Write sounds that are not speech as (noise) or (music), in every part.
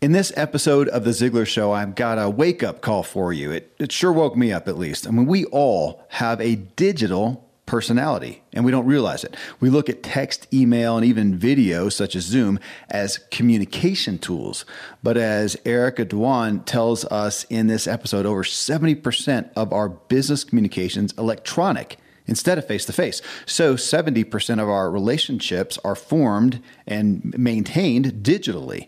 In this episode of The Ziglar Show, I've got a wake up call for you. It, it sure woke me up, at least. I mean, we all have a digital personality and we don't realize it. We look at text, email, and even video, such as Zoom, as communication tools. But as Erica Dhawan tells us in this episode, over 70% of our business communications electronic instead of face to face. So 70% of our relationships are formed and maintained digitally.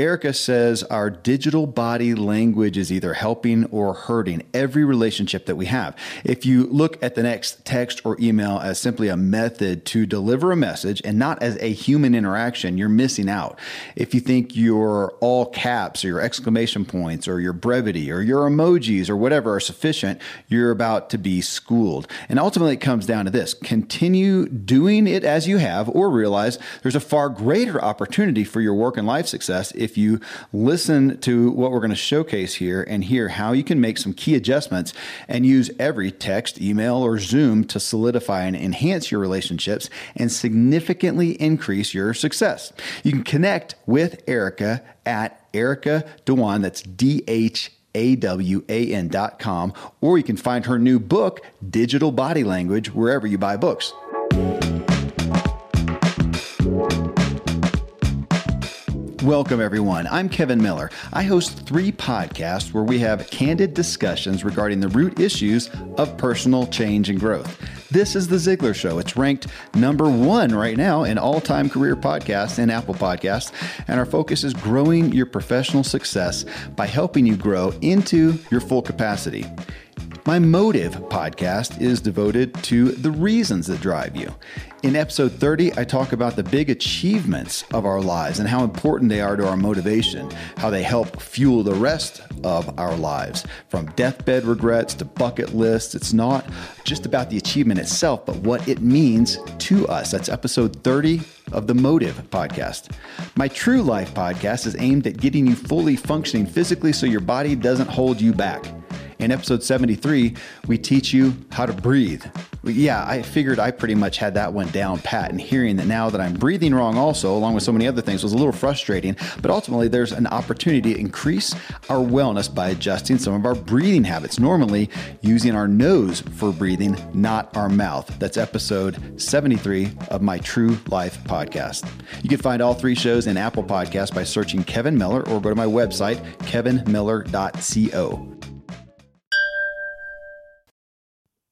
Erica says our digital body language is either helping or hurting every relationship that we have. If you look at the next text or email as simply a method to deliver a message and not as a human interaction, you're missing out. If you think your all caps or your exclamation points or your brevity or your emojis or whatever are sufficient, you're about to be schooled. And ultimately, it comes down to this continue doing it as you have or realize there's a far greater opportunity for your work and life success if you listen to what we're going to showcase here and hear how you can make some key adjustments and use every text, email, or Zoom to solidify and enhance your relationships and significantly increase your success. You can connect with Erica at Erica Dhawan, that's D H A W A N dot com, or you can find her new book, Digital Body Language, wherever you buy books. Welcome, everyone. I'm Kevin Miller. I host three podcasts where we have candid discussions regarding the root issues of personal change and growth. This is The Ziglar Show. It's ranked number one right now in all time career podcasts and Apple Podcasts. And our focus is growing your professional success by helping you grow into your full capacity. My Motive podcast is devoted to the reasons that drive you. In episode 30, I talk about the big achievements of our lives and how important they are to our motivation, how they help fuel the rest of our lives. From deathbed regrets to bucket lists, it's not just about the achievement itself, but what it means to us. That's episode 30 of the Motive podcast. My True Life podcast is aimed at getting you fully functioning physically so your body doesn't hold you back. In episode 73, we teach you how to breathe. Yeah, I figured I pretty much had that one down pat, and hearing that now that I'm breathing wrong, also, along with so many other things, was a little frustrating. But ultimately, there's an opportunity to increase our wellness by adjusting some of our breathing habits, normally using our nose for breathing, not our mouth. That's episode 73 of my True Life podcast. You can find all three shows in Apple Podcasts by searching Kevin Miller or go to my website, kevinmiller.co.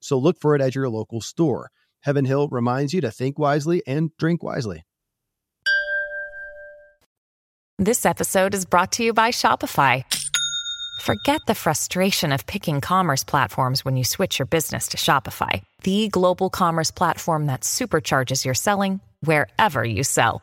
So look for it at your local store. Heaven Hill reminds you to think wisely and drink wisely. This episode is brought to you by Shopify. Forget the frustration of picking commerce platforms when you switch your business to Shopify, the global commerce platform that supercharges your selling wherever you sell.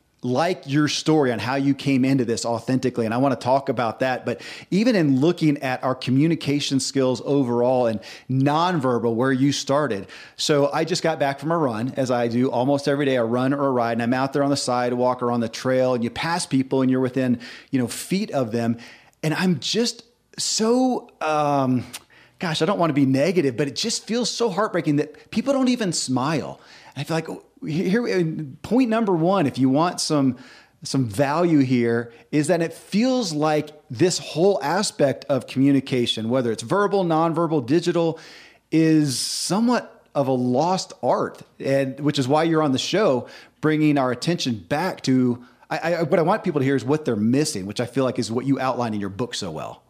like your story on how you came into this authentically and i want to talk about that but even in looking at our communication skills overall and nonverbal where you started. So i just got back from a run as i do almost every day a run or a ride and i'm out there on the sidewalk or on the trail and you pass people and you're within you know feet of them and i'm just so um, gosh i don't want to be negative but it just feels so heartbreaking that people don't even smile. And i feel like here uh, point number one if you want some some value here is that it feels like this whole aspect of communication, whether it's verbal, nonverbal, digital, is somewhat of a lost art, and which is why you're on the show, bringing our attention back to. I, I, what I want people to hear is what they're missing, which I feel like is what you outline in your book so well.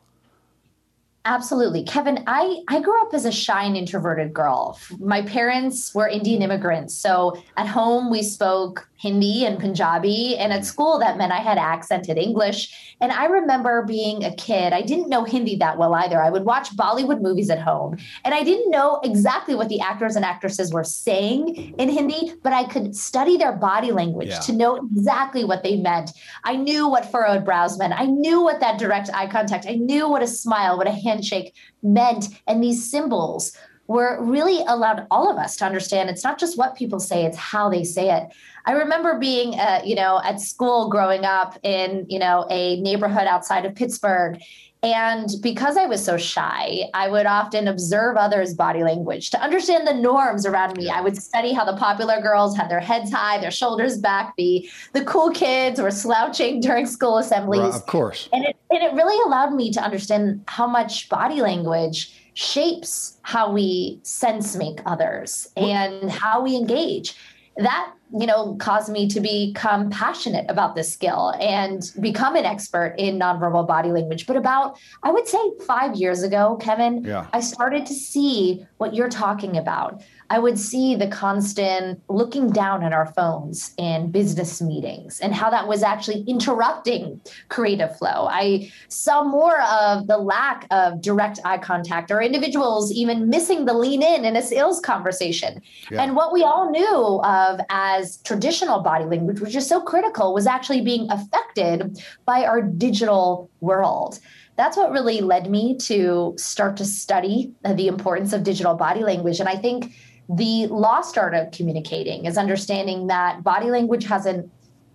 Absolutely. Kevin, I, I grew up as a shy and introverted girl. My parents were Indian immigrants. So at home, we spoke Hindi and Punjabi. And at mm. school, that meant I had accented English. And I remember being a kid, I didn't know Hindi that well either. I would watch Bollywood movies at home, and I didn't know exactly what the actors and actresses were saying in Hindi, but I could study their body language yeah. to know exactly what they meant. I knew what furrowed brows meant. I knew what that direct eye contact, I knew what a smile, what a handshake meant. And these symbols were really allowed all of us to understand it's not just what people say, it's how they say it. I remember being, uh, you know, at school growing up in, you know, a neighborhood outside of Pittsburgh. And because I was so shy, I would often observe others' body language to understand the norms around me. I would study how the popular girls had their heads high, their shoulders back. The the cool kids were slouching during school assemblies. Right, of course. And it and it really allowed me to understand how much body language shapes how we sense make others and how we engage. That you know, caused me to become passionate about this skill and become an expert in nonverbal body language. But about, I would say, five years ago, Kevin, yeah. I started to see what you're talking about. I would see the constant looking down at our phones in business meetings and how that was actually interrupting creative flow. I saw more of the lack of direct eye contact or individuals even missing the lean in in a sales conversation. Yeah. And what we all knew of as traditional body language, which is so critical, was actually being affected by our digital world that's what really led me to start to study the importance of digital body language. And I think the lost art of communicating is understanding that body language hasn't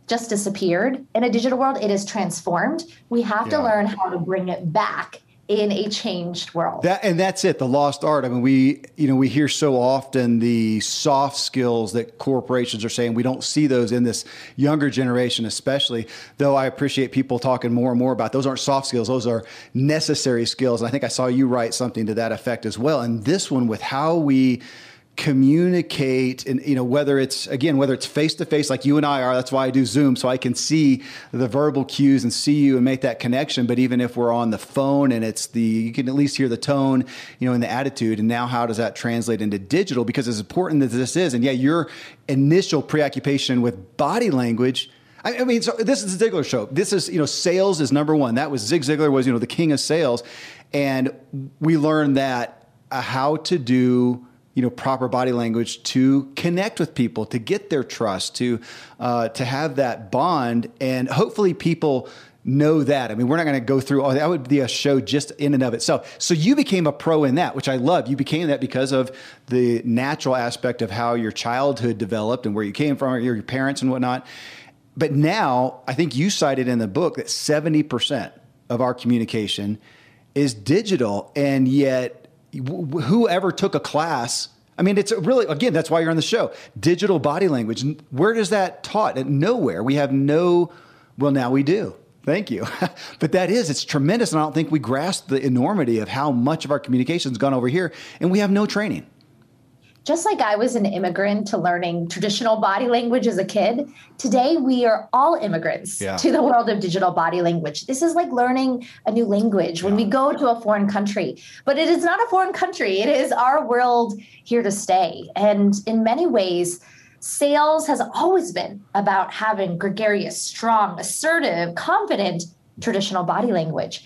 just disappeared in a digital world, it is transformed. We have yeah. to learn how to bring it back in a changed world. That, and that's it, the lost art. I mean, we you know we hear so often the soft skills that corporations are saying we don't see those in this younger generation, especially. Though I appreciate people talking more and more about those aren't soft skills; those are necessary skills. And I think I saw you write something to that effect as well. And this one with how we communicate and you know whether it's again whether it's face to face like you and I are that's why I do zoom so I can see the verbal cues and see you and make that connection but even if we're on the phone and it's the you can at least hear the tone you know and the attitude and now how does that translate into digital because as important as this is and yeah your initial preoccupation with body language I, mean, so this is the Ziglar show. This is, you know, sales is number one. That was Zig Ziglar was, you know, the king of sales. And we learned that uh, how to do you know proper body language to connect with people to get their trust to uh, to have that bond and hopefully people know that. I mean, we're not going to go through all that would be a show just in and of itself. So you became a pro in that, which I love. You became that because of the natural aspect of how your childhood developed and where you came from, your parents and whatnot. But now I think you cited in the book that 70% of our communication is digital. And yet whoever took a class I mean, it's really, again, that's why you're on the show. Digital body language. Where does that taught? At Nowhere. We have no, well, now we do. Thank you. (laughs) but that is, it's tremendous. And I don't think we grasp the enormity of how much of our communication has gone over here. And we have no training just like I was an immigrant to learning traditional body language as a kid, today we are all immigrants yeah. to the world of digital body language. This is like learning a new language when we go to a foreign country. But it is not a foreign country, it is our world here to stay. And in many ways, sales has always been about having gregarious, strong, assertive, confident traditional body language.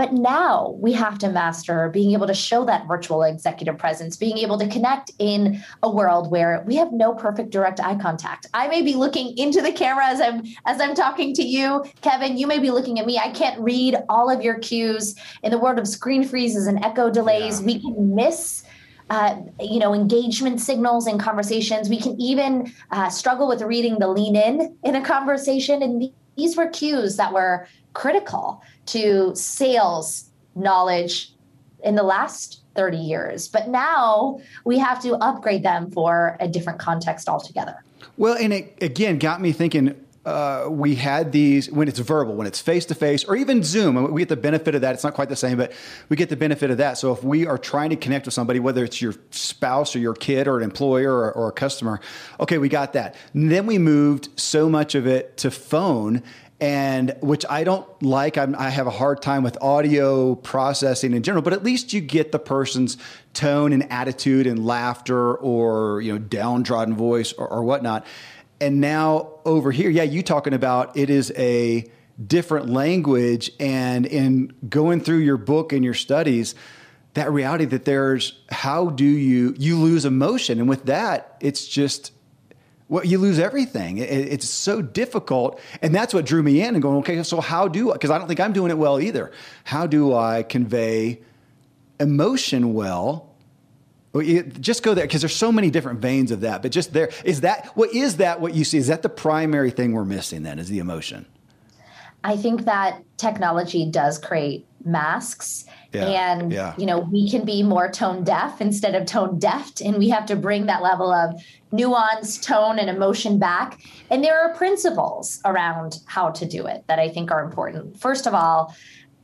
But now we have to master being able to show that virtual executive presence, being able to connect in a world where we have no perfect direct eye contact. I may be looking into the camera as I'm as I'm talking to you, Kevin. You may be looking at me. I can't read all of your cues. In the world of screen freezes and echo delays, yeah. we can miss uh, you know engagement signals in conversations we can even uh, struggle with reading the lean in in a conversation and these were cues that were critical to sales knowledge in the last 30 years. But now we have to upgrade them for a different context altogether. Well, and it again got me thinking uh, we had these when it's verbal, when it's face to face, or even Zoom. We get the benefit of that. It's not quite the same, but we get the benefit of that. So if we are trying to connect with somebody, whether it's your spouse or your kid or an employer or, or a customer, okay, we got that. And then we moved so much of it to phone and which I don't like. I'm, i have a hard time with audio processing in general, but at least you get the person's tone and attitude and laughter or you know downtrodden voice or, or whatnot. And now over here, yeah, you talking about it is a different language, and in going through your book and your studies. That reality that there's how do you you lose emotion and with that it's just well, you lose everything. It, it's so difficult. And that's what drew me in and going, okay, so how do, because I don't think I'm doing it well either. How do I convey emotion well? just go there because there's so many different veins of that. But just there, is that, what is that what you see? Is that the primary thing we're missing then, is the emotion? I think that technology does create masks yeah, and yeah. you know we can be more tone deaf instead of tone deft and we have to bring that level of nuance tone and emotion back and there are principles around how to do it that i think are important first of all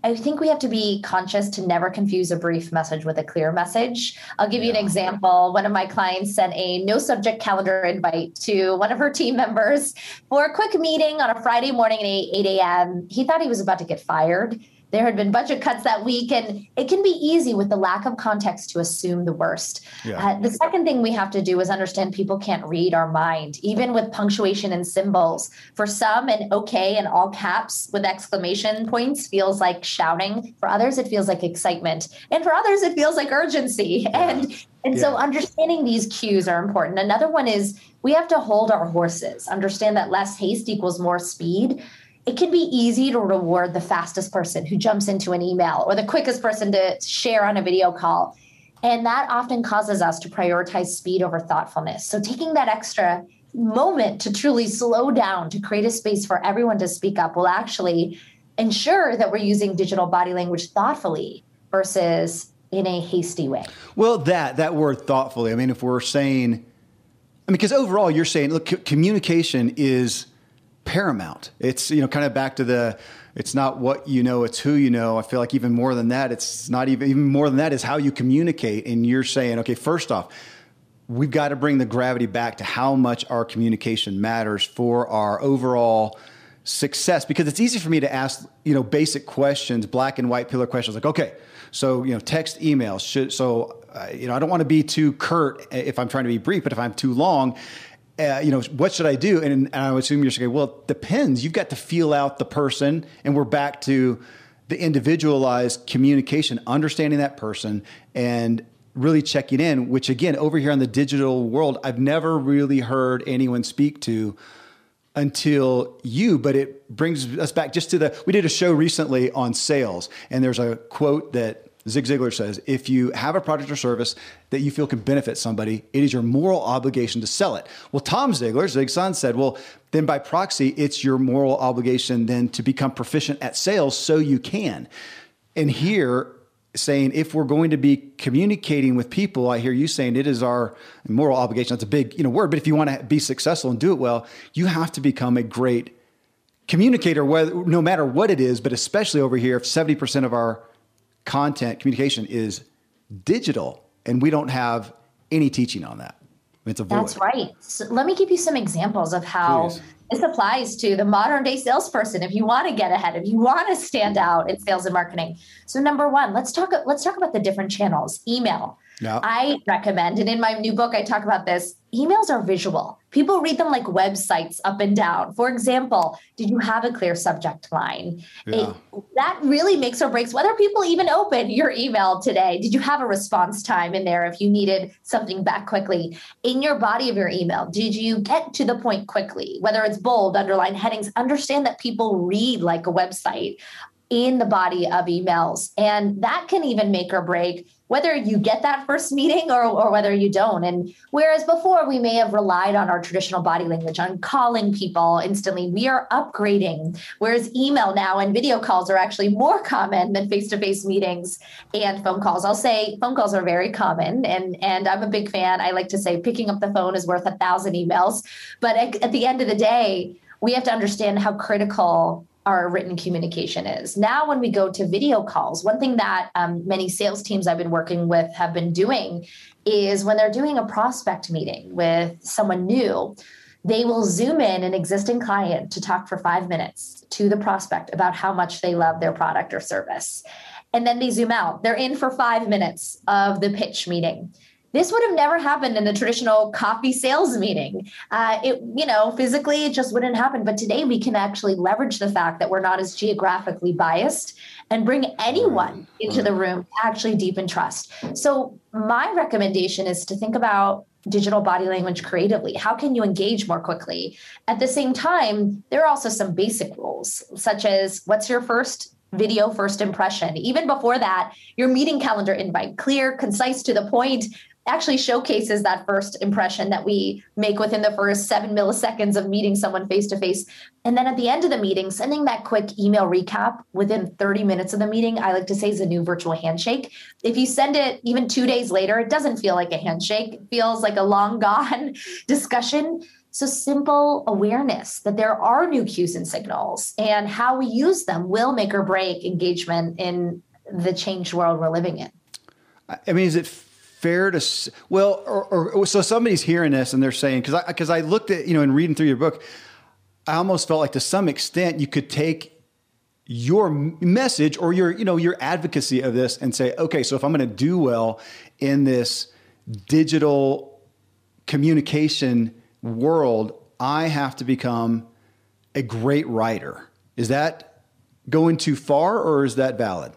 I think we have to be conscious to never confuse a brief message with a clear message. I'll give you an example. One of my clients sent a no subject calendar invite to one of her team members for a quick meeting on a Friday morning at 8, 8 a.m. He thought he was about to get fired there had been budget cuts that week, and it can be easy with the lack of context to assume the worst. Yeah. Uh, the second thing we have to do is understand people can't read our mind, even with punctuation and symbols. For some, an okay in all caps with exclamation points feels like shouting. For others, it feels like excitement, and for others, it feels like urgency. Yeah. And and yeah. so understanding these cues are important. Another one is we have to hold our horses, understand that less haste equals more speed it can be easy to reward the fastest person who jumps into an email or the quickest person to share on a video call. And that often causes us to prioritize speed over thoughtfulness. So taking that extra moment to truly slow down, to create a space for everyone to speak up, will actually ensure that we're using digital body language thoughtfully versus in a hasty way. Well, that that word thoughtfully. I mean, if we're saying, I mean, because overall, you're saying, look, communication is paramount. It's you know kind of back to the it's not what you know, it's who you know. I feel like even more than that, it's not even even more than that is how you communicate. And you're saying, okay, first off, we've got to bring the gravity back to how much our communication matters for our overall success because it's easy for me to ask you know basic questions black and white pillar questions like okay so you know text emails should so uh, you know i don't want to be too curt if i'm trying to be brief but if i'm too long uh, you know, what should I do? And, and I would assume you're saying, well, it depends. You've got to feel out the person. And we're back to the individualized communication, understanding that person and really checking in, which again, over here in the digital world, I've never really heard anyone speak to until you, but it brings us back just to the, we did a show recently on sales and there's a quote that Zig Ziglar says if you have a product or service that you feel can benefit somebody, it is your moral obligation to sell it. Well, Tom Ziglar, Zig's son, said, well, then by proxy, it's your moral obligation then to become proficient at sales so you can. And here, saying if we're going to be communicating with people, I hear you saying it is our moral obligation. That's a big you know word, but if you want to be successful and do it well, you have to become a great communicator, whether, no matter what it is, but especially over here, if 70% of our content communication is digital, and we don't have any teaching on that. It's a void. That's right. So let me give you some examples of how Please. this applies to the modern day salesperson. If you want to get ahead, if you want to stand out in sales and marketing. So number one, let's talk. Let's talk about the different channels. Email. Yeah. I recommend, and in my new book, I talk about this. Emails are visual. People read them like websites up and down. For example, did you have a clear subject line? Yeah. It, that really makes or breaks whether people even open your email today. Did you have a response time in there if you needed something back quickly? In your body of your email, did you get to the point quickly? Whether it's bold, underline headings, understand that people read like a website in the body of emails. And that can even make or break whether you get that first meeting or, or whether you don't. And whereas before we may have relied on our traditional body language, on calling people instantly, we are upgrading. Whereas email now and video calls are actually more common than face to face meetings and phone calls. I'll say phone calls are very common. And, and I'm a big fan. I like to say picking up the phone is worth a thousand emails. But at, at the end of the day, we have to understand how critical our written communication is. Now, when we go to video calls, one thing that um, many sales teams I've been working with have been doing is when they're doing a prospect meeting with someone new, they will zoom in an existing client to talk for five minutes to the prospect about how much they love their product or service. And then they zoom out. They're in for five minutes of the pitch meeting this would have never happened in a traditional coffee sales meeting. Uh, it, you know, physically it just wouldn't happen. But today we can actually leverage the fact that we're not as geographically biased and bring anyone into the room to actually deepen trust. So my recommendation is to think about digital body language creatively? How can you engage more quickly? At the same time, there are also some basic rules, such as what's your first video first impression? Even before that, your meeting calendar invite, clear, concise, to the point, actually showcases that first impression that we make within the first seven milliseconds of meeting someone face to face. And then at the end of the meeting, sending that quick email recap within 30 minutes of the meeting, I like to say is a new virtual handshake. If you send it even two days later, it doesn't feel like a handshake, it feels like a long gone (laughs) discussion. So, simple awareness that there are new cues and signals, and how we use them will make or break engagement in the changed world we're living in. I mean, is it fair to well or, or, so somebody's hearing this and they're saying because I because I looked at you know in reading through your book I almost felt like to some extent you could take your message or your you know your advocacy of this and say okay so if I'm going to do well in this digital communication world I have to become a great writer is that going too far or is that valid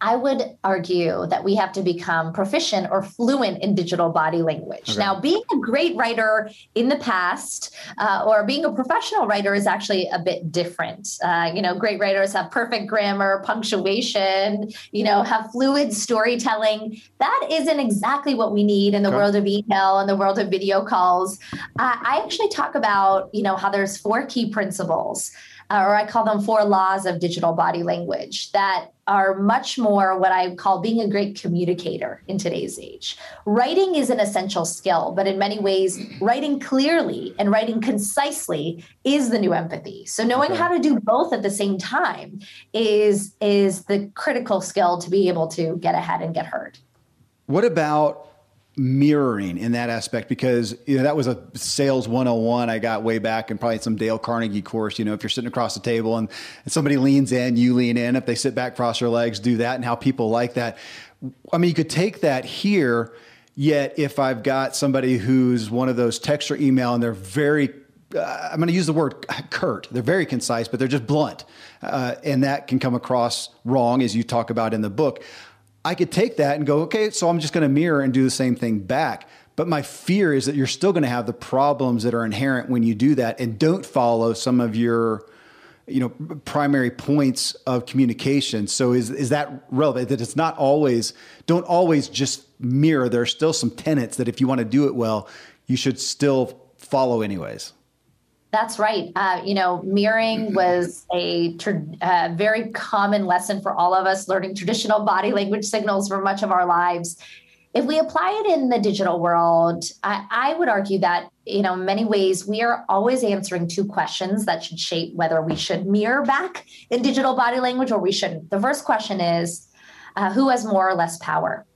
I would argue that we have to become proficient or fluent in digital body language. Okay. Now, being a great writer in the past uh, or being a professional writer is actually a bit different. Uh, you know, great writers have perfect grammar, punctuation, you know, have fluid storytelling. That isn't exactly what we need in the okay. world of email and the world of video calls. Uh, I actually talk about, you know, how there's four key principles Uh, or I call them four laws of digital body language that are much more what I call being a great communicator in today's age. Writing is an essential skill, but in many ways, writing clearly and writing concisely is the new empathy. So knowing okay. how to do both at the same time is is the critical skill to be able to get ahead and get heard. What about mirroring in that aspect because you know that was a sales 101 I got way back and probably some Dale Carnegie course you know if you're sitting across the table and, and somebody leans in you lean in. If they sit back cross their legs do that and how people like that. I mean you could take that here yet if I've got somebody who's one of those text or email and they're very uh, I'm going to use the word curt. They're very concise but they're just blunt uh, and that can come across wrong as you talk about in the book I could take that and go, okay, so I'm just going to mirror and do the same thing back. But my fear is that you're still going to have the problems that are inherent when you do that and don't follow some of your you know primary points of communication. So is is that relevant? That it's not always don't always just mirror. There are still some tenets that if you want to do it well you should still follow anyways that's right. Uh, you know, mirroring (clears throat) was a uh, very common lesson for all of us, learning traditional body language signals for much of our lives. If we apply it in the digital world, I, I would argue that, you know, in many ways, we are always answering two questions that should shape whether we should mirror back in digital body language or we shouldn't. The first question is uh, who has more or less power?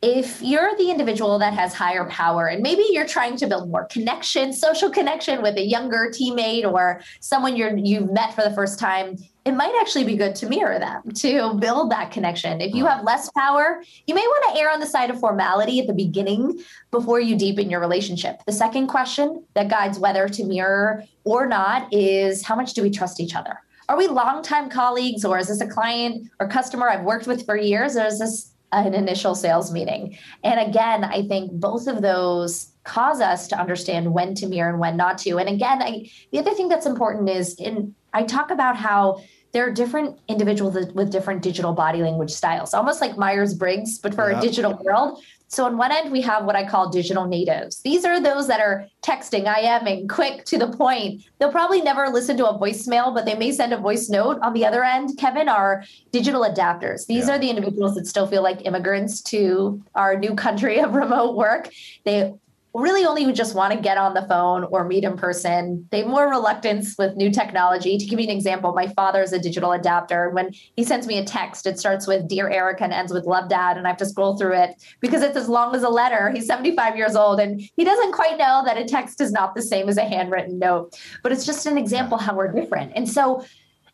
If you're the individual that has higher power and maybe you're trying to build more connection social connection with a younger teammate or someone you're you've met for the first time it might actually be good to mirror them to build that connection. If you have less power you may want to err on the side of formality at the beginning before you deepen your relationship. The second question that guides whether to mirror or not is how much do we trust each other? Are we longtime colleagues or is this a client or customer i've worked with for years or is this an initial sales meeting. And again, I think both of those cause us to understand when to mirror and when not to. And again, I, the other thing that's important is in I talk about how there are different individuals with different digital body language styles, almost like Myers Briggs, but for yeah. a digital world. So on one end, we have what I call digital natives. These are those that are texting, IMing, quick to the point. They'll probably never listen to a voicemail, but they may send a voice note. On the other end, Kevin, are digital adapters. These yeah. are the individuals that still feel like immigrants to our new country of remote work. They really only just want to get on the phone or meet in person. They have more reluctance with new technology. To give you an example, my father is a digital adapter. When he sends me a text, it starts with Dear Erica and ends with Love Dad. And I have to scroll through it because it's as long as a letter. He's 75 years old and he doesn't quite know that a text is not the same as a handwritten note. But it's just an example how we're different. And so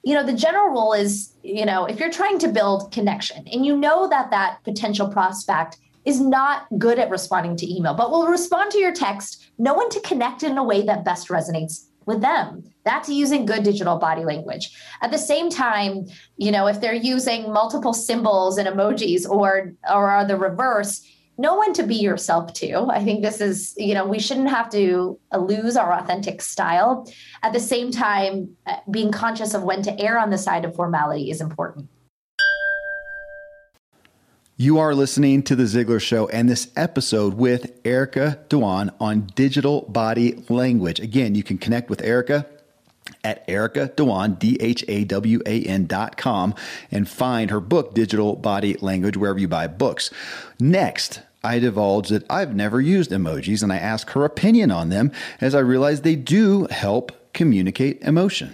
you know the general rule is you know if you're trying to build connection and you know that that potential prospect is not good at responding to email, but will respond to your text, know when to connect in a way that best resonates with them. That's using good digital body language. At the same time, you know, if they're using multiple symbols and emojis or or are the reverse, know when to be yourself too. I think this is, you know, we shouldn't have to lose our authentic style. At the same time, uh, being conscious of when to err on the side of formality is important. You are listening to The Ziglar Show and this episode with Erica Dhawan on digital body language. Again, you can connect with Erica at Erica Dhawan, D H A W A N dot com, and find her book, Digital Body Language, wherever you buy books. Next, I divulge that I've never used emojis and I ask her opinion on them as I realize they do help communicate emotion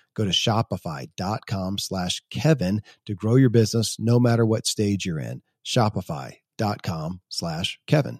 Go to shopify.com slash Kevin to grow your business no matter what stage you're in. Shopify.com slash Kevin.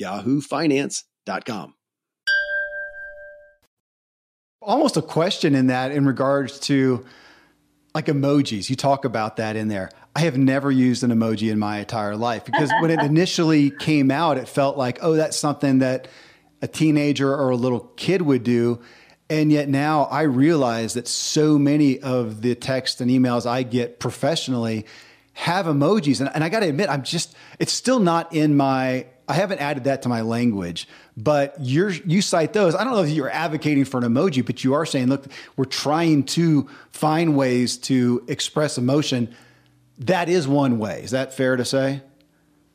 yahoofinance.com. Almost a question in that in regards to like emojis. You talk about that in there. I have never used an emoji in my entire life because when it (laughs) initially came out, it felt like, oh, that's something that a teenager or a little kid would do. And yet now I realize that so many of the texts and emails I get professionally have emojis. And, and I got to admit, I'm just, it's still not in my, I haven't added that to my language, but you're, you cite those. I don't know if you're advocating for an emoji, but you are saying, look, we're trying to find ways to express emotion. That is one way. Is that fair to say?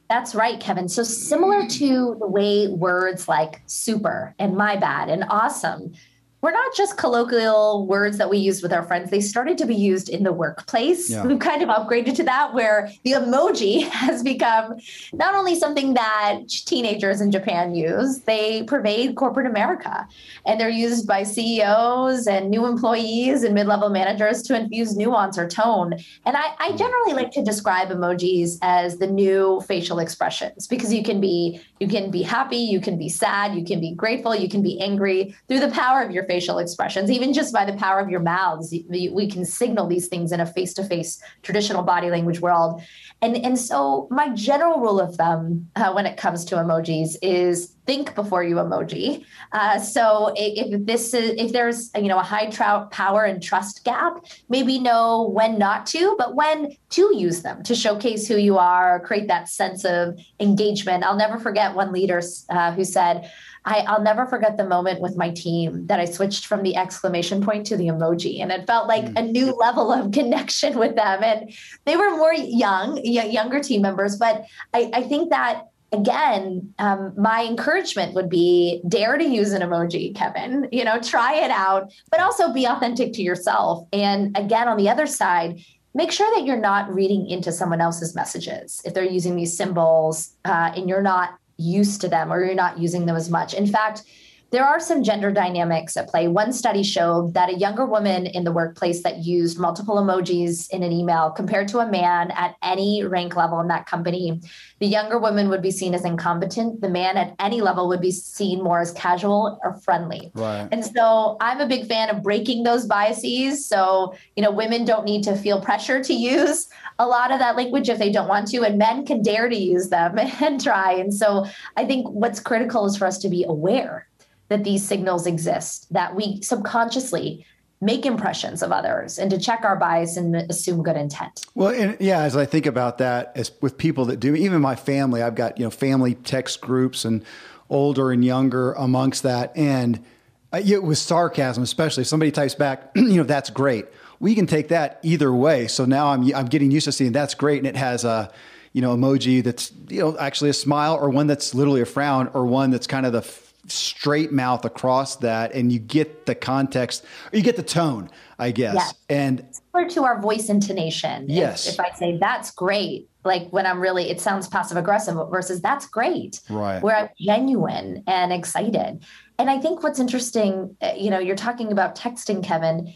That's right, Kevin. So, similar to the way words like super and my bad and awesome were not just colloquial words that we used with our friends. They started to be used in the workplace. Yeah. We've kind of upgraded to that where the emoji (laughs) has become not only something that teenagers in Japan use, they pervade corporate America. And they're used by CEOs and new employees and mid level managers to infuse nuance or tone. And I, I generally like to describe emojis as the new facial expressions because you can be you can be happy, you can be sad, you can be grateful, you can be angry through the power of your facial expressions, even just by the power of your mouths. We can signal these things in a face to face traditional body language world. And, and so, my general rule of thumb uh, when it comes to emojis is think before you emoji. Uh, so if this is if there's you know a high power and trust gap, maybe know when not to, but when to use them to showcase who you are, create that sense of engagement. I'll never forget one leader uh, who said, I, will never forget the moment with my team that I switched from the exclamation point to the emoji. And it felt like mm. a new (laughs) level of connection with them. And they were more young, younger team members. But I, I think that again, um, my encouragement would be dare to use an emoji, Kevin. You know, try it out, but also be authentic to yourself. And again, on the other side, make sure that you're not reading into someone else's messages if they're using these symbols uh, and you're not used to them or you're not using them as much. In fact, there are some gender dynamics at play. One study showed that a younger woman in the workplace that used multiple emojis in an email compared to a man at any rank level in that company, the younger woman would be seen as incompetent. The man at any level would be seen more as casual or friendly. Right. And so I'm a big fan of breaking those biases. So, you know, women don't need to feel pressure to use a lot of that language if they don't want to, and men can dare to use them (laughs) and try. And so I think what's critical is for us to be aware that these signals exist, that we subconsciously make impressions of others and to check our bias and assume good intent. Well, and yeah, as I think about that, as with people that do, even my family, I've got, you know, family text groups and older and younger amongst that. And uh, it was sarcasm, especially if somebody types back, (clears throat) you know, that's great. We can take that either way. So now I'm, I'm getting used to seeing that's great. And it has a, you know, emoji that's, you know, actually a smile or one that's literally a frown or one that's kind of the straight mouth across that and you get the context or you get the tone i guess. Yes. and similar to our voice intonation yes. if, if, i say that's great like when i'm really it sounds passive aggressive versus that's great. Right. Where i'm genuine and excited. And i think what's interesting uh, you know you're talking about texting kevin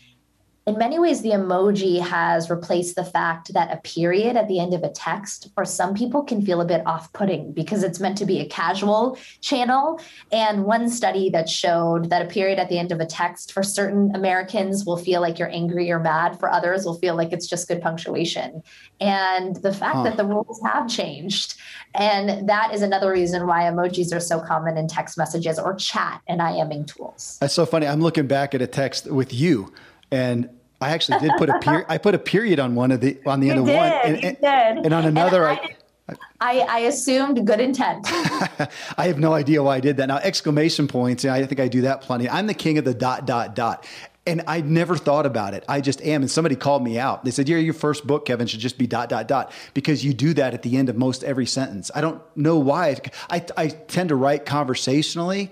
in many ways, the emoji has replaced the fact that a period at the end of a text for some people can feel a bit off putting because it's meant to be a casual channel. And one study that showed that a period at the end of a text for certain Americans will feel like you're angry or mad, for others will feel like it's just good punctuation. And the fact huh. that the rules have changed. And that is another reason why emojis are so common in text messages or chat and IMing tools. That's so funny. I'm looking back at a text with you and I actually did put a period. I put a period on one of the on the you end did, of one, and, and, and on another, and I, I, I, assumed good intent. (laughs) I have no idea why I did that. Now exclamation points. I think I do that plenty. I'm the king of the dot dot dot. And I never thought about it. I just am. And somebody called me out. They said, Yeah, your first book, Kevin, should just be dot, dot, dot, because you do that at the end of most every sentence. I don't know why. I, I tend to write conversationally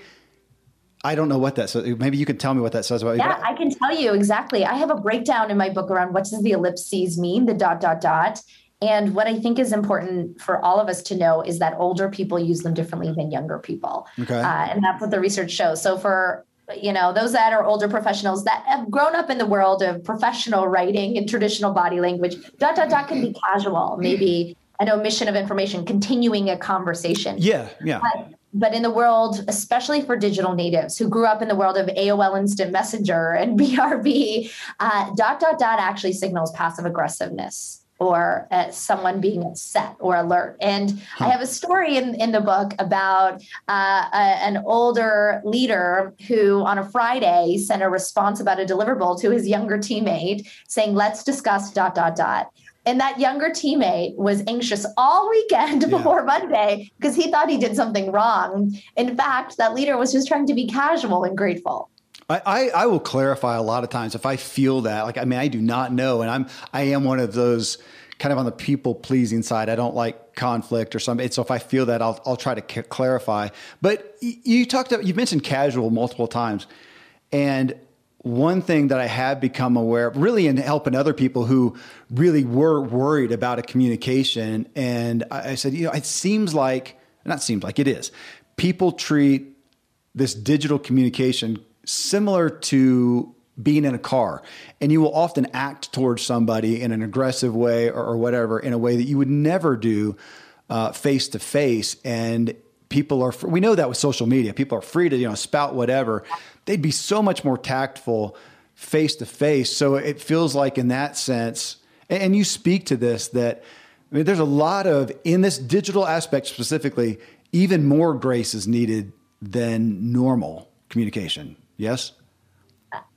I don't know what that says. Maybe you can tell me what that says about Yeah, I can tell you exactly. I have a breakdown in my book around what does the ellipses mean, the dot, dot, dot. And what I think is important for all of us to know is that older people use them differently than younger people. Okay. Uh, and that's what the research shows. So for you know those that are older professionals that have grown up in the world of professional writing and traditional body language dot dot dot can be casual maybe an omission of information, continuing a conversation. Yeah, yeah. But, but in the world, especially for digital natives who grew up in the world of AOL Instant Messenger and (laughs) BRB, uh, dot dot dot actually signals passive aggressiveness or uh, someone being upset or alert. And huh. I have a story in, in the book about uh, a, an older leader who, on a Friday, sent a response about a deliverable to his younger teammate saying, Let's discuss dot, dot, dot. And that younger teammate was anxious all weekend yeah. before Monday because he thought he did something wrong. In fact, that leader was just trying to be casual and grateful. I, I, I, will clarify a lot of times if I feel that, like, I mean, I do not know. And I'm, I am one of those kind of on the people pleasing side. I don't like conflict or something. So if I feel that, I'll, I'll try to c- clarify. But you talked about, you mentioned casual multiple times. And one thing that I have become aware of, really in helping other people who really were worried about a communication. And I, I said, you know, it seems like, not seems like it is, people treat this digital communication similar to being in a car and you will often act towards somebody in an aggressive way or, or whatever in a way that you would never do face to face and people are we know that with social media people are free to you know spout whatever they'd be so much more tactful face to face so it feels like in that sense and you speak to this that I mean, there's a lot of in this digital aspect specifically even more grace is needed than normal communication Yes?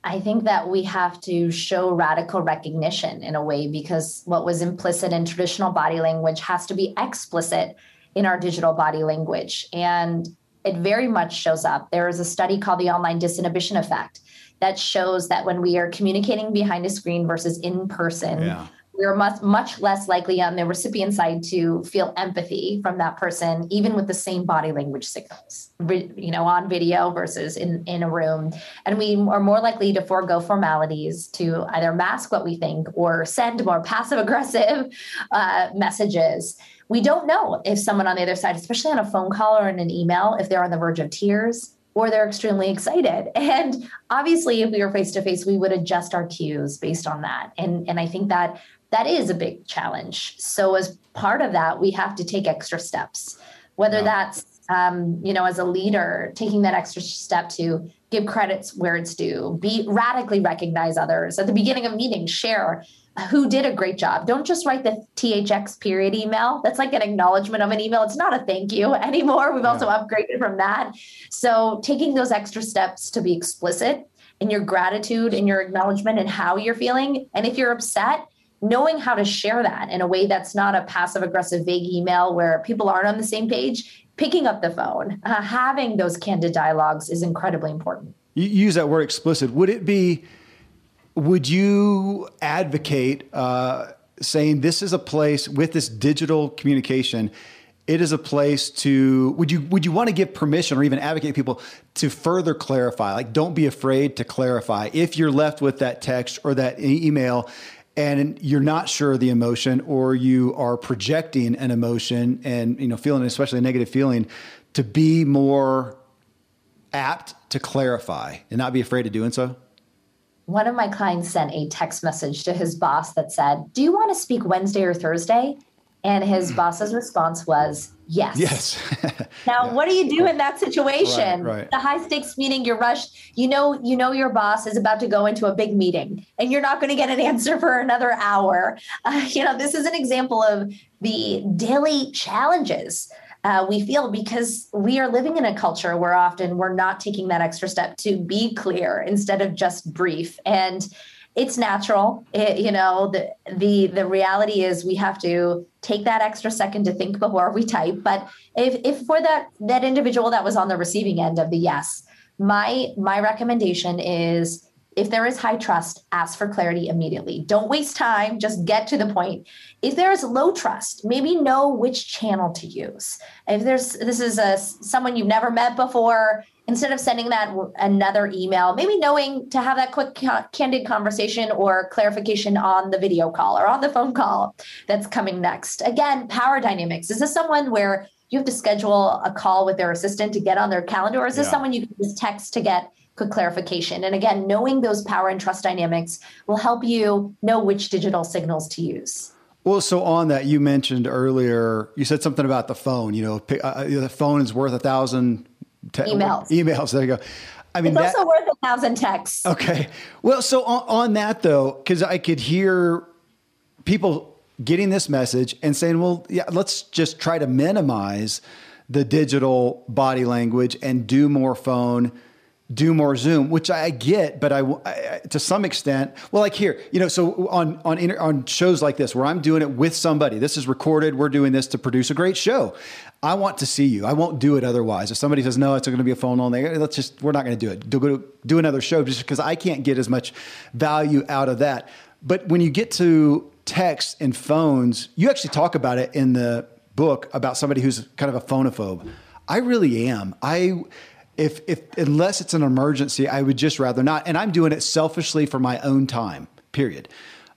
I think that we have to show radical recognition in a way because what was implicit in traditional body language has to be explicit in our digital body language. And it very much shows up. There is a study called the online disinhibition effect that shows that when we are communicating behind a screen versus in person, yeah. we're much much less likely on the recipient side to feel empathy from that person even with the same body language signals you know on video versus in in a room. And we are more likely to forego formalities to either mask what we think or send more (laughs) passive aggressive uh, messages we don't know if someone on the other side especially on a phone call or in an email if they're on the verge of tears or they're extremely excited. (laughs) And obviously, if we were face to face, we would adjust our cues based on that. And, and I think that that is a big challenge. So as part of that, we have to take extra steps, whether yeah. that's um, you know, as a leader, taking that extra step to give credits where it's due, be radically recognize others at the beginning of meetings, share who did a great job. Don't just write the THX period email. That's like an acknowledgement of an email. It's not a thank you (laughs) anymore. We've yeah. also upgraded from that. So taking those extra steps to be explicit in your gratitude and your acknowledgement and how you're feeling. And if you're upset, knowing how to share that in a way that's not a passive aggressive vague email where people aren't on the same page picking up the phone uh, having those candid dialogues is incredibly important you use that word explicit would it be would you advocate uh, saying this is a place with this digital communication it is a place to would you would you want to give permission or even advocate people to further clarify? Like don't be afraid to clarify. If you're left with that text or that email and you're not sure of the emotion or you are projecting an emotion and you know feeling especially a negative feeling to be more apt to clarify and not be afraid of doing so one of my clients sent a text message to his boss that said do you want to speak wednesday or thursday and his boss's response was Yes. Yes. (laughs) now, yeah. what do you do in that situation? Right, right. The high stakes meeting, you're rushed. You know, you know your boss is about to go into a big meeting, and you're not going to get an (laughs) answer for another hour. Uh, you know, this is an example of the daily challenges uh, we feel because we are living in a culture where often we're not taking that extra step to be clear instead of just brief and it's natural. It, you know, the, the the reality is we have to take that extra second to think before we type. But if if for that that individual that was on the receiving end of the yes, my my recommendation is if there is high trust, ask for clarity immediately. Don't waste time, just get to the point. If there is low trust, maybe know which channel to use. If there's this is a someone you've never met before, instead of sending that another email, maybe knowing to have that quick candid conversation or clarification on the video call or on the phone call that's coming next. Again, power dynamics. Is this someone where you have to schedule a call with their assistant to get on their calendar, or is this yeah. someone you can just text to get quick clarification? And again, knowing those power and trust dynamics will help you know which digital signals to use Well, so on that, you mentioned earlier, you said something about the phone. You know, uh, uh the phone is worth a thousand te- emails. Emails. There you go. I mean, it's that, also worth a thousand texts. Okay. Well, so on, on that though, because I could hear people getting this message and saying, "Well, yeah, let's just try to minimize the digital body language and do more phone." Do more Zoom, which I get, but I, I, to some extent, well, like here, you know, so on on inter, on shows like this where I'm doing it with somebody, this is recorded. We're doing this to produce a great show. I want to see you. I won't do it otherwise. If somebody says no, it's going to be a phone only. Let's just we're not going to do it. Do do another show just because I can't get as much value out of that. But when you get to text and phones, you actually talk about it in the book about somebody who's kind of a phonophobe. I really am. I if if unless it's an emergency, I would just rather not. And I'm doing it selfishly for my own time. Period.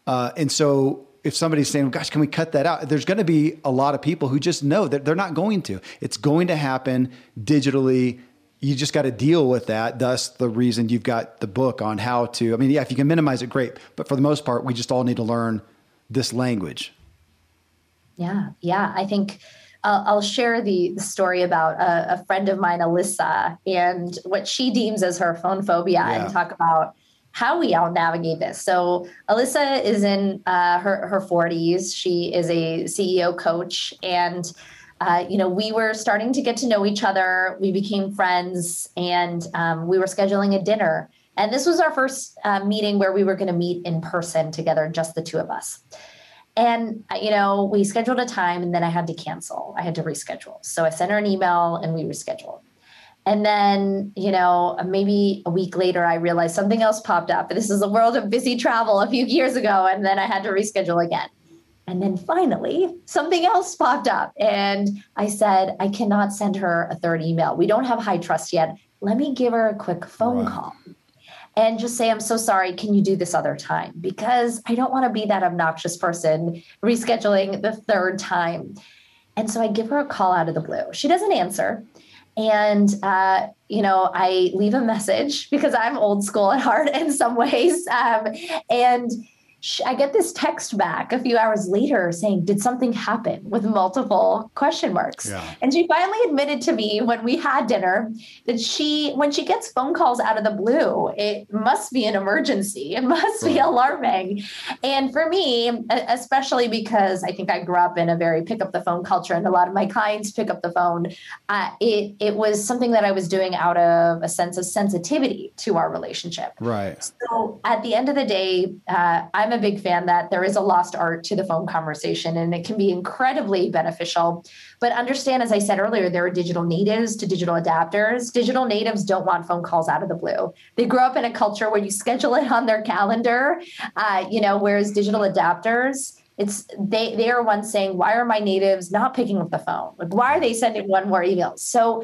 Uh, and so if somebody's saying, "Gosh, can we cut that out?" There's going to be a lot of people who just know that they're not going to. It's going to happen digitally. You just got to deal with that. Thus, the reason you've got the book on how to. I mean, yeah, if you can minimize it, great. But for the most part, we just all need to learn this language. Yeah, yeah. I think I'll, I'll share the, the, story about a, a, friend of mine, Alyssa, and what she deems as her phone phobia, yeah. and talk about how we all navigate this. So Alyssa is in uh, her her 40s. She is a CEO coach, and uh, you know we were starting to get to know each other. We became friends, and um, we were scheduling a dinner. And this was our first uh, meeting where we were going to meet in person together, just the two of us. And, uh, you know, we scheduled a time and then I had to cancel. I had to reschedule. So I sent her an email and we rescheduled. And then, you know, maybe a week later, I realized something else popped up. This is the world of busy travel a few years ago. And then I had to reschedule again. And then finally, something else popped up. And I said, I cannot send her a third email. We don't have high trust yet. Let me give her a quick phone right. call and just say, I'm so sorry. Can you do this other time? Because I don't want to be that obnoxious person rescheduling the third time. And so I give her a call out of the blue. She doesn't answer. And, uh, you know, I leave a message (laughs) because I'm old school at heart in some ways. Um, and I get this text back a few hours later saying, Did something happen with multiple question marks? Yeah. And she finally admitted to me when we had dinner that she, when she gets phone calls out of the blue, it must be an emergency. It must right. be alarming. And for me, especially because I think I grew up in a very pick up the phone culture and a lot of my clients pick up the phone, uh, it, it was something that I was doing out of a sense of sensitivity to our relationship. Right. So at the end of the day, uh, I'm I'm a big fan that there is a lost art to the phone conversation and it can be incredibly beneficial. But understand, as I said earlier, there are digital natives to digital adapters. Digital natives don't want phone calls out of the blue. They grow up in a culture where you schedule it on their calendar, uh, you know, whereas digital adapters, it's they they are ones saying why are my natives not picking up the phone like why are they sending one more email so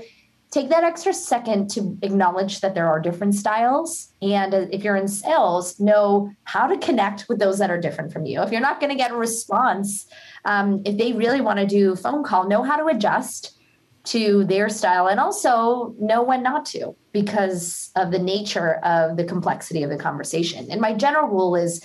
take that extra second to acknowledge that there are different styles. And if you're in sales, know how to connect with those that are different from you. If you're not going to get a response, um, if they really want to do phone call, know how to adjust to their style and also know when not to because of the nature of the complexity of the conversation. And my general rule is,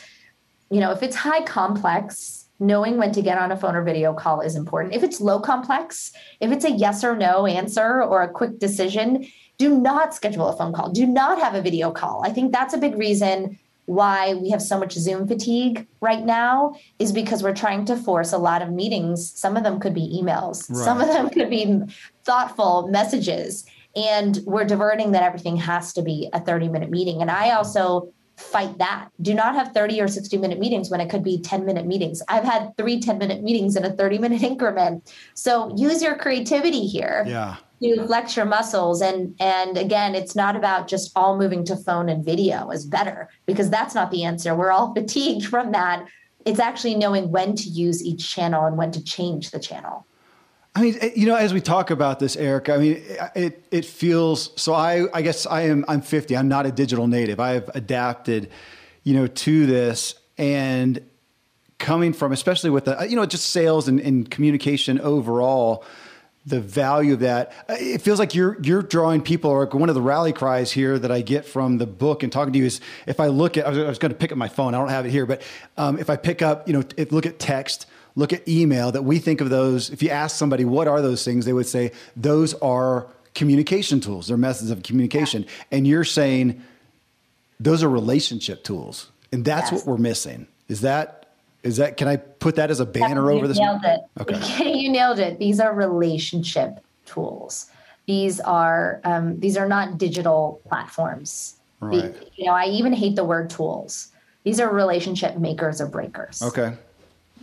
you know, if it's high complex, knowing when to get on a phone or video call is important. If it's low complex, if it's a yes or no answer or a quick decision, do not schedule a phone call. Do not have a video call. I think that's a big reason why we have so much Zoom fatigue right now is because we're trying to force a lot of meetings. Some of them could be emails, right. some of them could be thoughtful messages. And we're diverting that everything has to be a 30 minute meeting. And I also fight that. Do not have 30 or 60 minute meetings when it could be 10 minute meetings. I've had three 10 minute meetings in a 30 minute (laughs) increment. So use your creativity here. Yeah. To flex your muscles. And and again, it's not about just all moving to phone and video is better because that's not the answer. We're all (laughs) fatigued from that. It's actually knowing when to use each channel and when to change the channel. I mean, eh, you know, as we talk about this, Erica, I mean, eh, it it feels so. I I guess I am I'm 50. I'm not a digital native. I've adapted, you know, to this and coming from, especially with the eh, you know just sales and, and communication overall. The value of that, it feels like you're you're drawing people. Or one of the rally cries here that I get from the book and talking to you is, if I look at, I was, was going to pick up my phone. I don't have it here, but um, if I pick up, you know, if, look at text, look at email that we think of those. If you ask somebody, what are those things? They would say, those are communication tools. They're methods of communication. Yeah. And you're saying those are relationship tools. And that's yes. what we're missing. Is that, is that, can I put that as a banner over this? Nailed it. Okay. (laughs) you nailed it. These are relationship tools. These are, um, these are not digital platforms. Right. The, you know, I even hate the word tools. These are relationship makers or breakers. Okay.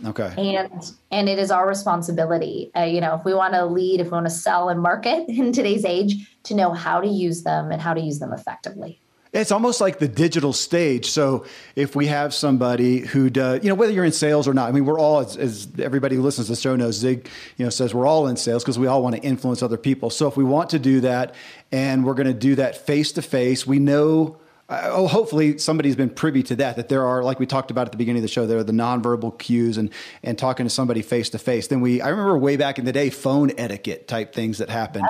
Okay. And and it is our responsibility, uh, you know, if we want to lead, if we want to sell and market (laughs) in today's age, to know how to use them and how to use them effectively. It's almost like the digital stage. So if we have somebody who does, you know, whether you're in sales or not, I mean, we're all, as, as everybody who listens to the show knows, Zig, you know, says we're all in sales because we all want to influence other people. So if we want to do that and we're going to do that face to face, we know uh, oh, hopefully somebody's been privy to that. That there are, like we talked about at the beginning of the show, there are the nonverbal cues and and talking to somebody face to face. Then we, I remember way back in the day, phone etiquette type things that happened.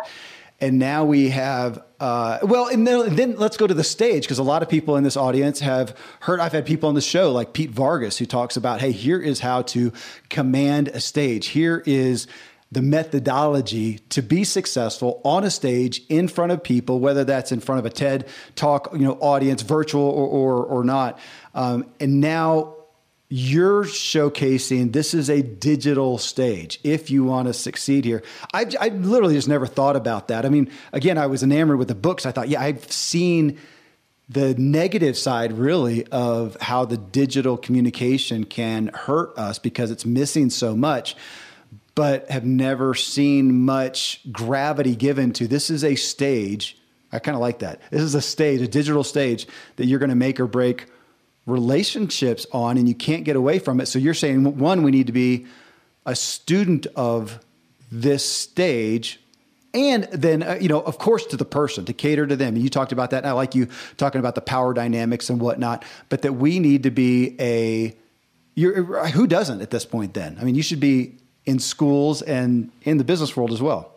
And now we have, uh, well, and then, then, let's go to the stage because a lot of people in this audience have heard. I've had people on the show like Pete Vargas who talks about, hey, here is how to command a stage. Here is the methodology to be successful on a stage in front of people, whether that's in front of a TED talk, you know, audience, virtual or or, or not. Um, and now you're showcasing this is a digital stage if you want to succeed here. I, I literally just never thought about that. I mean, again, I was enamored with the books. I thought, yeah, I've seen the negative side really of how the digital communication can hurt us because it's missing so much but have never seen much gravity given to this is a stage. I kind of like that. This is a stage, a digital stage that you're going to make or break relationships on, and you can't get away from it. So you're saying, one, we need to be a student of this stage and then uh, you know of course to the person to cater to them you talked about that i like you talking about the power dynamics and whatnot but that we need to be a who doesn't at this point then i mean you should be in schools and in the business world as well.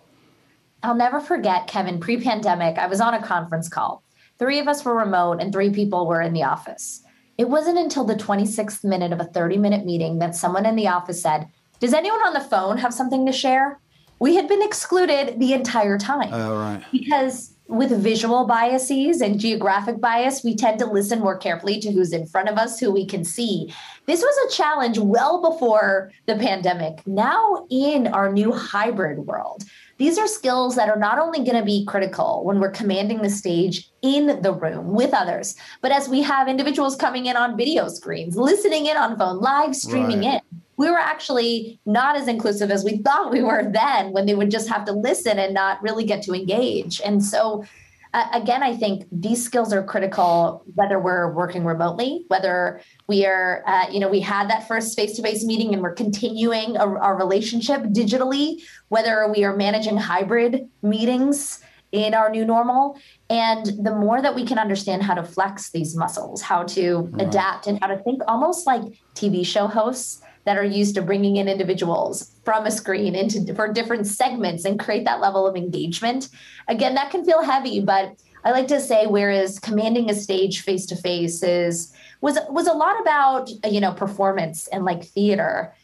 I'll never forget, Kevin, pre pandemic, I was on a conference call. Three of us were remote and three people were in the office. It wasn't until the 26th minute of a 30 minute meeting that someone in the office said, Does anyone on the phone have something to share? We had been excluded the entire time. Oh, right. Because with visual biases and geographic bias, we tend to listen more carefully to who's in front of us, who we can see. This was a challenge well before the pandemic. Now, in our new hybrid world, these are skills that are not only going to be critical when we're commanding the stage in the room with others, but as we have individuals coming in on video screens, listening in on phone, live streaming right. in we were actually not as inclusive as we thought we were then when they would just have to listen and not really get to engage. And so, uh, again, I think these skills are critical whether we're working remotely, whether we are, uh, you know, we had that first face to face meeting and we're continuing a, our relationship digitally, whether we are managing hybrid meetings in our new normal. And the more that we can understand how to flex these muscles, how to adapt, and how to think almost like TV show hosts that are used to bringing in individuals from a screen into for different segments and create that level of engagement. Again, that can feel heavy, but I like to say whereas commanding a stage face to face is was was a lot about you know performance and like theater.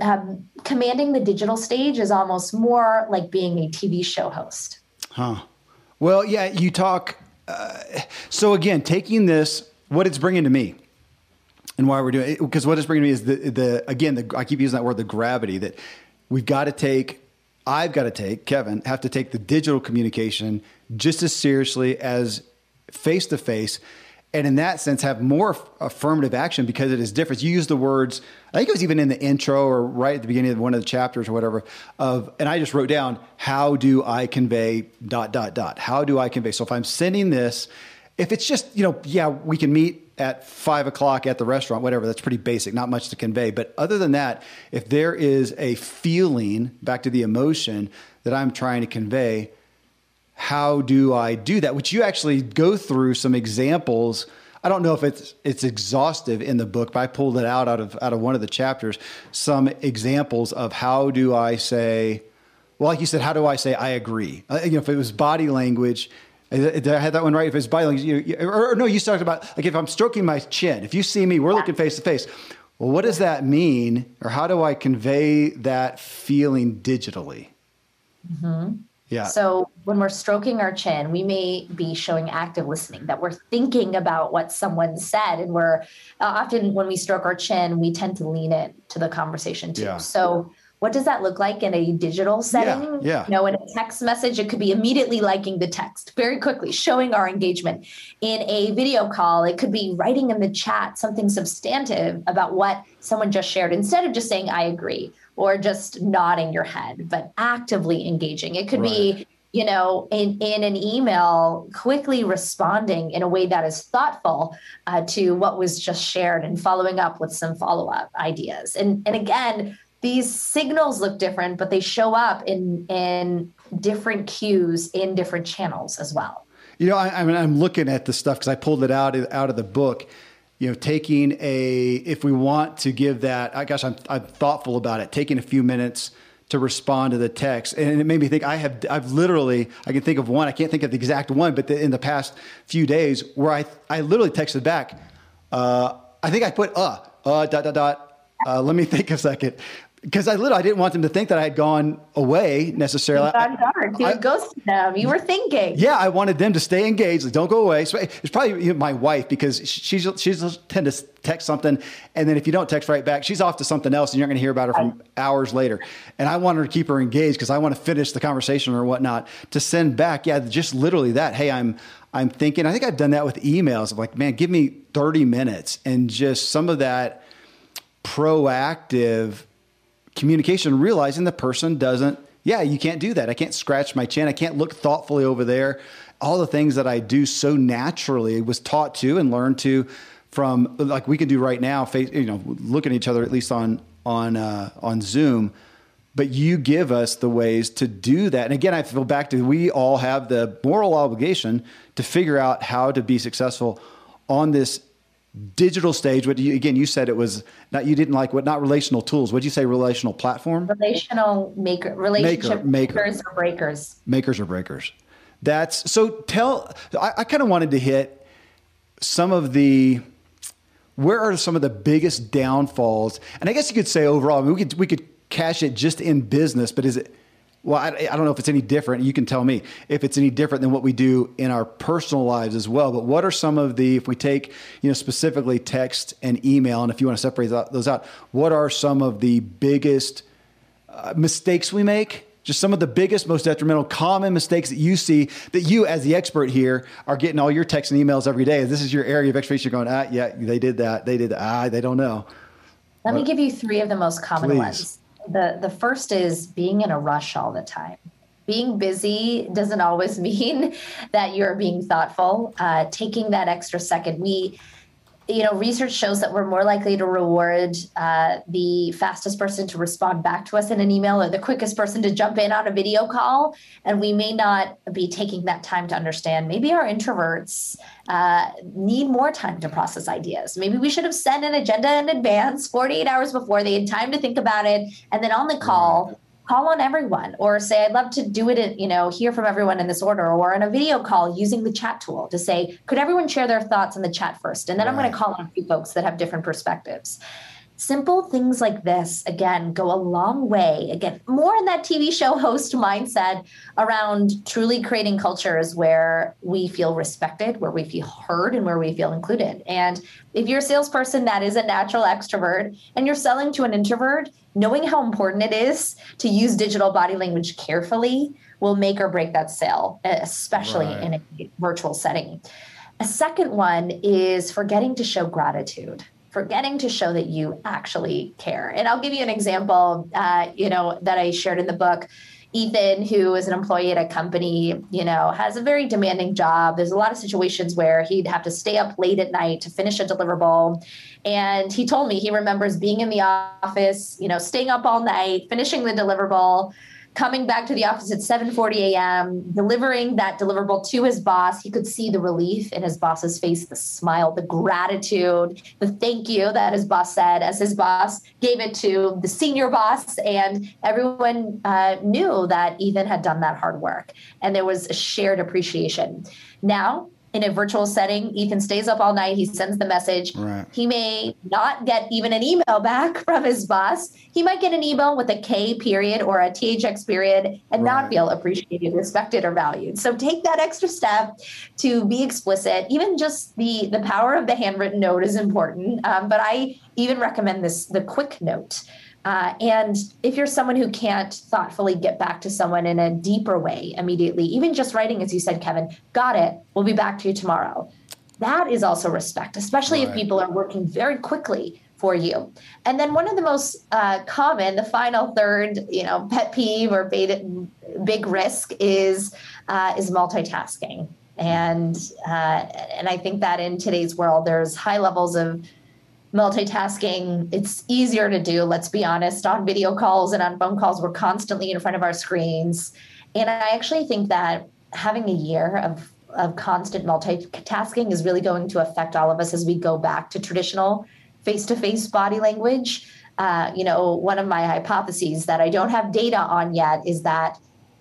Um, commanding the digital stage is almost more like being a TV show host. Huh. Well, yeah, you talk. Uh, so again, taking this, what it's bringing to me and why we're doing it because what it's bringing me is the the again the I keep using that word the gravity that we've got to take I've got to take Kevin have to take the digital communication just as seriously as face to face and in that sense have more affirmative action because it is different. You use the words i think it was even in the intro or right at the beginning of one of the chapters or whatever of and i just wrote down how do i convey dot dot dot? How do i convey? So if i'm sending this if it's just you know yeah we can meet at five o'clock at the restaurant, whatever, that's pretty basic, not much to convey. But other than that, if there is a feeling, back to the emotion that I'm trying to convey, how do I do that? Which you actually go through some examples. I don't know if it's it's exhaustive in the book, but I pulled it out out of out of one of the chapters. Some examples of how do I say, well, like you said, how do I say I agree? Uh, you know, if it was body language, did I have that one right? If it's bilingual, you, or, or, no, you talked about like if I'm stroking my chin. If you see me, we're looking face to face. Well, what does that mean, or how do I convey that feeling digitally? Mm-hmm. Yeah. So when we're stroking our chin, we may be showing active listening, that we're thinking about what someone said. And we're uh, often, when we stroke our chin, we tend to lean in to the conversation too. Yeah. So what does that look like in a digital setting? Yeah, yeah. You know, in a text message, it could be immediately liking the text very quickly, showing our engagement. In a video call, it could be writing in the chat something substantive about what someone just shared instead of just saying, I agree, or just nodding your head, but actively engaging. It could be you know, in, in an email, quickly responding in a way that is thoughtful uh, to what was just shared and following up with some follow up ideas. And, and again, these signals look different, but they show up in, in different cues in different channels as well. You know, I, I mean, I'm looking at the stuff because I pulled it out out of the book. You know, taking a if we want to give that, I gosh, I'm I'm thoughtful about it. Taking a few minutes to respond to the text. And it made me think I have, I've literally, I can think of one, I can't think of the exact one, but the, in the past few days where I, I literally texted back, uh, I think I put, uh, uh, dot, dot, dot, uh, let me (laughs) think a second because I literally I didn't want them to think that I had gone away necessarily. You dark. You I, ghosted them. You were thinking. Yeah, I wanted them to stay engaged. Like, don't go away. So it's probably you know, my wife because she's she's tend to text something, and then if you don't text right back, she's off to something else, and you're going to hear about her from hours later. And I wanted to keep her engaged because I want to finish the conversation or whatnot. To send back, yeah, just literally that. Hey, I'm I'm thinking. I think I've done that with emails. Of like, man, give me 30 minutes and just some of that proactive communication, realizing the person doesn't, yeah, you can't do that. I can't scratch my chin. I can't look thoughtfully over there. All the things that I do so naturally was taught to and learned to from like we can do right now, face, you know, look at each other at least on on uh, on Zoom. But you give us the ways to do that. And again, I feel back to we all have the moral obligation to figure out how to be successful on this digital stage what you, again you said it was not you didn't like what not relational tools. What did you say relational platform? Relational maker relationship maker, maker. makers or breakers. Makers or breakers. That's so tell i, I kind of wanted to hit some of the where are some of the biggest downfalls? And i guess you could say overall I mean, we could we could cash it just in business but is it well, I, I, don't know if it's any different. You can tell me if it's any different than what we do in our personal lives as well. But what are some of the, if we take, you know, specifically text and email, and if you want to separate those out, what are some of the biggest uh, mistakes we make? Just some of the biggest, most detrimental, common mistakes that you see that you, as the expert here, are getting all your texts and emails every day. This is your area of expertise. You're going, ah, yeah, they did that. They did that. Ah, they don't know. Let what? me give you three of the most common Please. ones the the first is being in a rush all the time. Being busy doesn't always (laughs) mean that you're being thoughtful. Uh, taking that extra second we you know, research shows that we're more likely to reward uh, the fastest person to respond back to us in an email or the quickest person to jump in on a video call. And we may not be taking that time to understand. Maybe our introverts uh, need more time to process ideas. Maybe we should have sent an agenda in advance, 48 hours before they had time to think about it. And then on the call, call on everyone or say i'd love to do it in, you know hear from everyone in this order or in a video call using the chat tool to say could everyone share their thoughts in the chat first? And then right. i'm going to call on a few folks that have different perspectives. Simple things like this again go a long way. Again more in that tv show host mindset around truly creating cultures where we feel respected where we feel heard and where we feel included. And if you're a salesperson that is a natural extrovert and you're selling to an introvert knowing how important it is to use digital body language carefully will make or break that sale especially right. in a virtual setting a second one is forgetting to show gratitude forgetting to show that you actually care. And I'll give you an example, uh, you know, that I shared in the book. Ethan, who is an employee at a company, you know, has a very demanding job. There's a lot of situations where he'd have to stay up late at night to finish a deliverable. And he told me he remembers being in the office, you know, staying up all night, finishing the deliverable, coming back to the office at 7:40 a.m., delivering that deliverable to his boss. He could see the relief in his boss's face, the smile, the gratitude, the thank you that his boss said as his boss gave it to the senior boss, and everyone uh, knew that Ethan had done that hard work, and there was a shared appreciation. Now in a virtual setting, Ethan stays up all night. He sends the message. Right. He may not get even an email (laughs) back from his boss. He might get an email with a K period or a THX period and right. not feel appreciated, respected, or valued. So take that extra step to be explicit. Even just the the power of the handwritten note is important. Um, but I even recommend this the quick note. Uh, and if you're someone who can't thoughtfully get back to someone in a deeper way immediately, even just writing, as you said, Kevin, got it, we'll be back to you tomorrow. That is also respect, especially right. if people are working very quickly for you. And then one of the most uh, common, the final third, you know, pet peeve or beta, big risk is uh, is multitasking. And uh, and I think that in today's world, there's high levels of multitasking it's easier to do let's be honest on video calls and on phone calls. We're constantly in front of our screens. And i actually think that having a year of of constant multitasking is really going to affect all of us as we go back to traditional face-to-face body language. Uh, you know one of my hypotheses that i don't have data on yet is that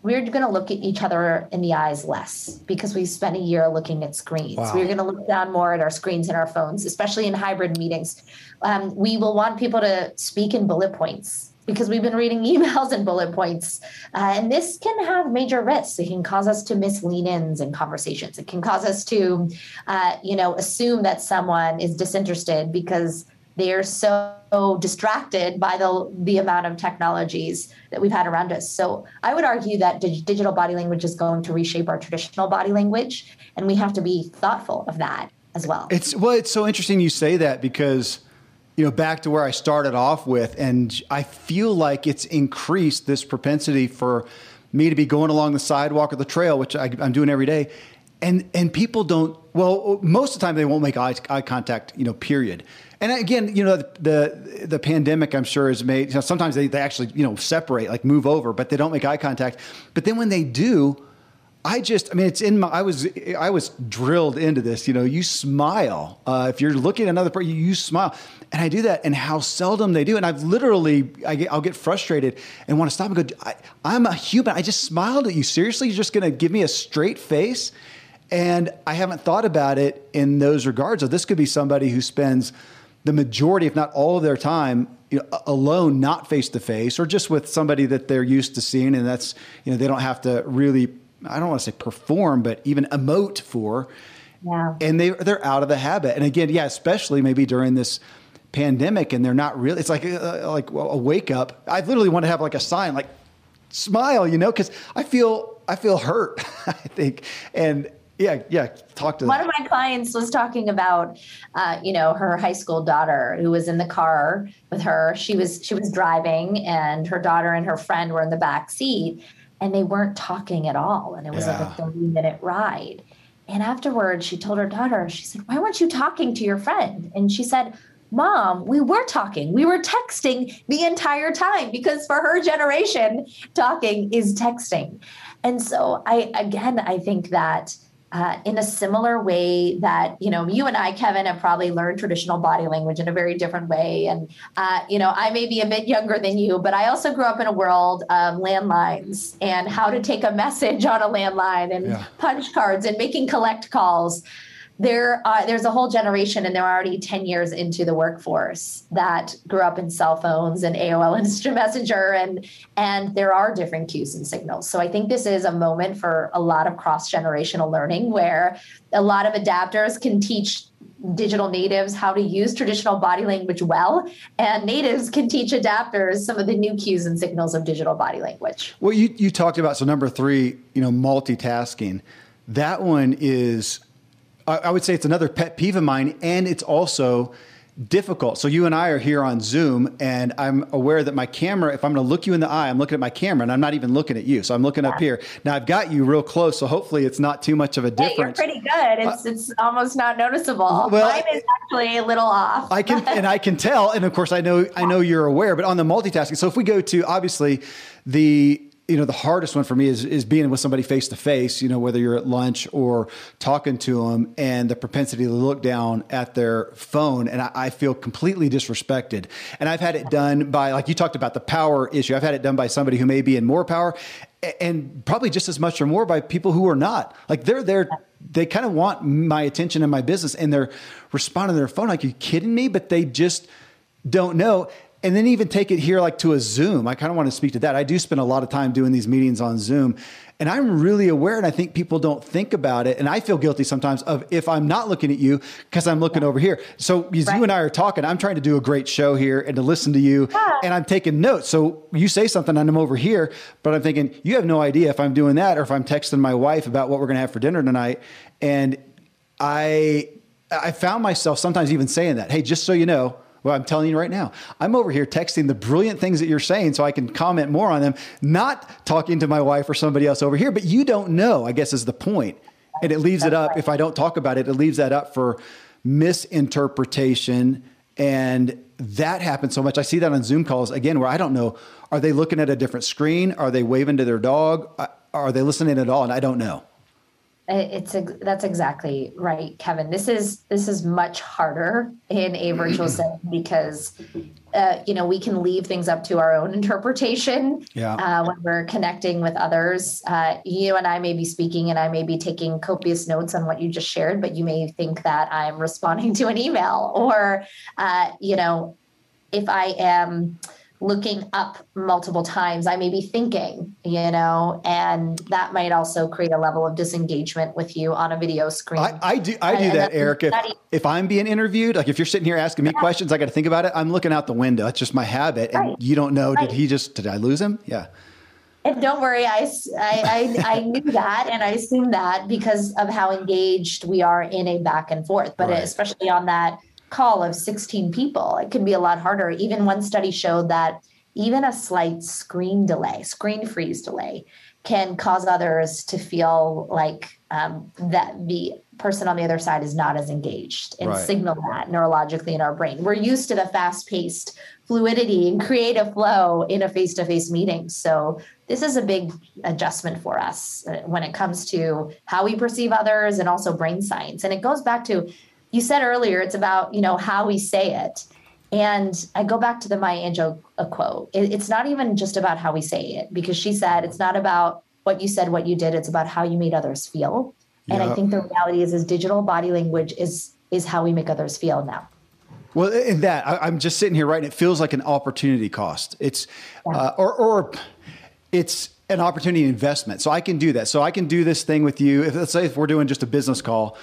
we're going to look at each other in the eyes less because we spent a year looking at screens. Wow. We're going to look down more at our screens and our phones, especially in hybrid meetings. Um, we will want people to speak in bullet points because we've been reading (laughs) emails and bullet points. Uh, and this can have major risks. It can cause us to miss lean ins in conversations. It can cause us to, uh, you know, assume that someone is disinterested because they're so distracted by the the amount of technologies that we've had around us. So I would argue that digital body language is going to reshape our traditional body language, and we have to be thoughtful of that as well. It's well, it's so interesting you say that because you know back to where I started off with, and I feel like it's increased this propensity for me to be going along the sidewalk or the trail, which I, I'm doing every day, and and people don't. Well, most of the time they won't make eye, eye contact. You know, period and again, you know, the the, pandemic, I'm sure, has made. You know, sometimes they, they actually you know separate, like move over, but they don't make eye contact. But then when they do, I just, I mean, it's in my. I was I was drilled into this. You know, you smile uh, if you're looking at another person, you smile, and I do that. And how seldom they do, and I've literally, I get, I'll get frustrated and want to stop and go. I, I'm a human. I just smiled at you. Seriously, you're just going to give me a straight face? And I haven't thought about it in those regards. So this could be somebody who spends the majority, if not all of their time, you know, alone, not face to face, or just with somebody that they're used to seeing, and that's you know they don't have to really, I don't want to say perform, but even emote for. Yeah. And they they're out of the habit, and again, yeah, especially maybe during this pandemic, and they're not really. It's like a, like a wake up. I literally want to have like a sign, like smile, you know, because I feel I feel hurt. (laughs) I think, and yeah, yeah. Talk to one them. of my clients was talking about, uh, you know, her high school daughter who was in the car with her. She was she was driving, and her daughter and her friend were in the back seat, and they weren't talking at all. And it was yeah. like a thirty minute ride. And afterwards, she told her daughter, she said, "Why weren't you talking to your friend?" And she said. Mom, we were talking. We were texting the entire time because for her generation, talking is texting. And so I again I think that uh, in a similar way that you know you and I, Kevin, have probably learned traditional body language in a very different way. And uh, you know, I may be a bit younger than you, but I also grew up in a world of landlines and how to take a message on a landline and yeah. punch cards and making collect calls there uh, there's a whole generation and they're already 10 years into the workforce that grew up in cell phones and AOL (laughs) Instant Messenger and and there are different cues and signals. So I think this is a moment for a lot of cross-generational learning where a lot of adapters can teach digital natives how to use traditional body language well and natives can teach adapters some of the new cues and signals of digital body language. Well you you talked about so number 3, you know, multitasking. That one is I would say it's another pet peeve of mine, and it's also difficult. So you and I are here on Zoom, and I'm aware that my camera, if I'm going to look you in the eye, I'm looking at my camera, and I'm not even looking at you. So I'm looking yeah. up here. Now I've got you real close, so hopefully it's not too much of a difference. Yeah, you're pretty good. It's uh, it's almost not noticeable. Well, Mine is actually a little off. I can and I can tell, and of course I know I know you're aware. But on the multitasking, so if we go to obviously the you know the hardest one for me is is being with somebody face to face you know whether you're at lunch or talking to them and the propensity to look down at their phone and I, I, feel completely disrespected. And i've had it done by like you talked about the power issue i've had it done by somebody who may be in more power and probably just as much or more by people who are not. Like they're there they kind of want my attention and my business and they're responding to their phone. Like you kidding me? But they just don't know and then even take it here like to a Zoom. I kind of want to speak to that. I do spend a lot of time doing these meetings on Zoom. And I'm really aware, and I think people don't think about it. And I feel guilty sometimes of if I'm not looking at you because I'm looking yeah. over here. So as right. you and I are talking, I'm trying to do a great show here and to listen to you, yeah. and I'm taking notes. So you say something, and I'm over here, but I'm thinking you have no idea if I'm doing that or if I'm texting my wife about what we're going to have for dinner tonight. And I I found myself sometimes even saying that. Hey, just so you know, well, I'm telling you right now, I'm over here texting the brilliant things that you're saying so I can comment more on them, not talking to my wife or somebody else over here. But you don't know, I guess, is the point. And it leaves it up. If I don't talk about it, it leaves that up for misinterpretation. And that happens so much. I see that on Zoom calls again, where I don't know are they looking at a different screen? Are they waving to their dog? Uh, are they listening at all? And I don't know. It's that's exactly right, Kevin. This is this is much harder in a virtual (clears throat) setting because uh, you know we can leave things up to our own interpretation yeah. uh, when we're connecting with others. Uh, you and I may be speaking, and I may be taking copious notes on what you just shared, but you may think that I'm responding to an email, or uh, you know, if I am looking up multiple times i may be thinking you know and that might also create a level of disengagement with you on a video screen i, I do i do that erica if, if, i'm being interviewed like if you're sitting here asking me yeah. questions i got to think about it i'm looking out the window that's just my habit and right. you don't know right. did he just did i lose him yeah and don't worry, I, I, I, I, knew that and I assumed that because of how engaged we are in a back and forth. But right. especially on that call of 16 people, it can be a lot harder. Even one study showed that even a slight screen delay, screen freeze delay, can cause others to feel like um, that the person on the other side is not as engaged and right. signal that neurologically in our brain. We're used to the fast paced fluidity and creative flow in a face to face meeting. So, this is a big adjustment for us uh, when it comes to how we perceive others and also brain science. And it goes back to you said earlier it's about you know how we say it. And i go back to the maya angelou quote. It, it's not even just about how we say it because she said it's not about what you said what you did it's about how you made others feel. And i think the reality is is digital body language is is how we make others feel now. Well in that I, am just sitting here right and it feels like an opportunity cost. It's yeah. uh, or or it's an opportunity investment. So i can do that. So i can do this thing with you. If let's say if we're doing just a business call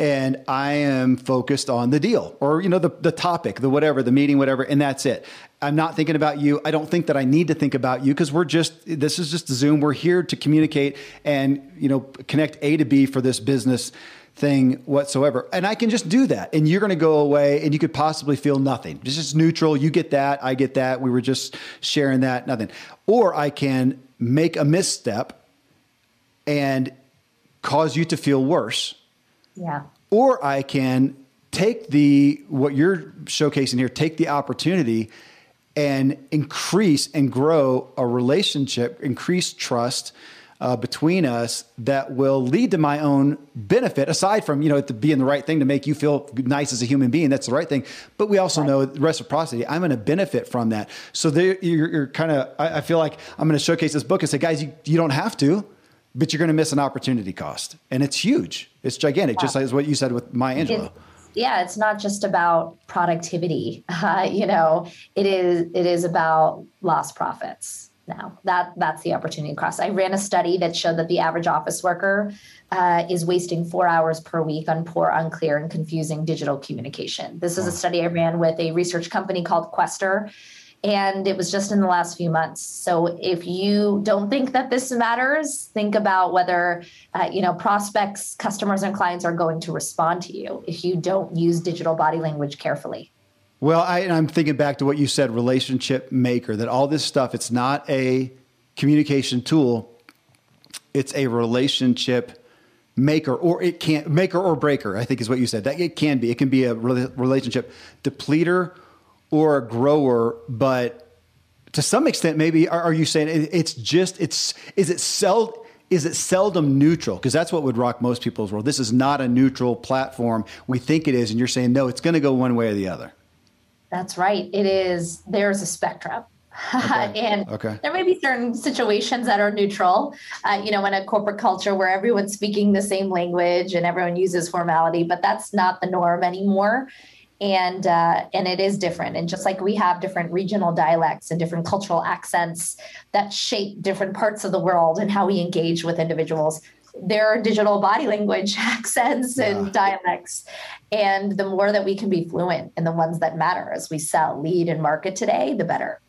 and I am focused on the deal or you know the the topic, the whatever, the meeting, whatever, and that's it. I'm not thinking about you. I don't think that I need to think about you because we're just this is just Zoom. We're here to communicate and you know connect A to B for this business thing whatsoever. And I can just do that. And you're going to go away and you could possibly feel nothing. It's just neutral. You get that. I get that. We were just sharing that, nothing. Or I can make a misstep and cause you to feel worse yeah. Or I can take the what you're showcasing here, take the opportunity and increase and grow a relationship, increase trust uh, between us that will lead to my own benefit. Aside from you know it being the right thing to make you feel nice as a human being, that's the right thing. But we also right. know reciprocity. I'm going to benefit from that. So there, you're, you're kind of. I, I feel like I'm going to showcase this book and say, guys, you, you don't have to but you're going to miss an opportunity cost. And it's huge. It's gigantic, yeah. just like what you said with Maya Angelou. yeah, it's not just about productivity. Uh, (laughs) you know, it is it is about lost profits. Now that that's the opportunity cost. I ran a study that showed that the average office worker uh, is wasting four hours per week on poor, unclear, and confusing digital communication. This is a study I ran with a research company called Questor and it was just in the last few months. So if you don't think that this matters think about whether uh, you know prospects customers and clients are going to respond to you if you don't use digital body language carefully. Well I, i'm thinking back to what you said relationship maker that all this stuff it's not a communication tool. It's a relationship maker or it can't maker or breaker i think is what you said. That it can be. It can be a relationship depleter or a grower, but to some extent, maybe are, are you saying it, it's just it's is it sell is it seldom neutral? Because that's what would rock most people's world. This is not a neutral platform. We think it is, and you're saying no, it's going to go one way or the other. That's right. It is. There's a spectrum. Okay. (laughs) and okay. there may be certain situations that are neutral, uh, you know, in a corporate culture where everyone's speaking the same language and everyone uses formality, but that's not the norm anymore. And uh, and it is different. And just like we have different regional dialects and different cultural accents that shape different parts of the world and how we engage with individuals, there are digital body language (laughs) accents and yeah. dialects. And the more that we can be fluent in the ones that matter as we sell, lead, and market today, the better.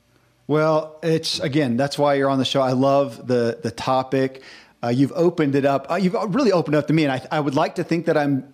Well, it's again, that's why you're on the show. I love the the topic. Uh, you've opened it up. Uh, you've really opened it up to me, and I, I would like to think that I'm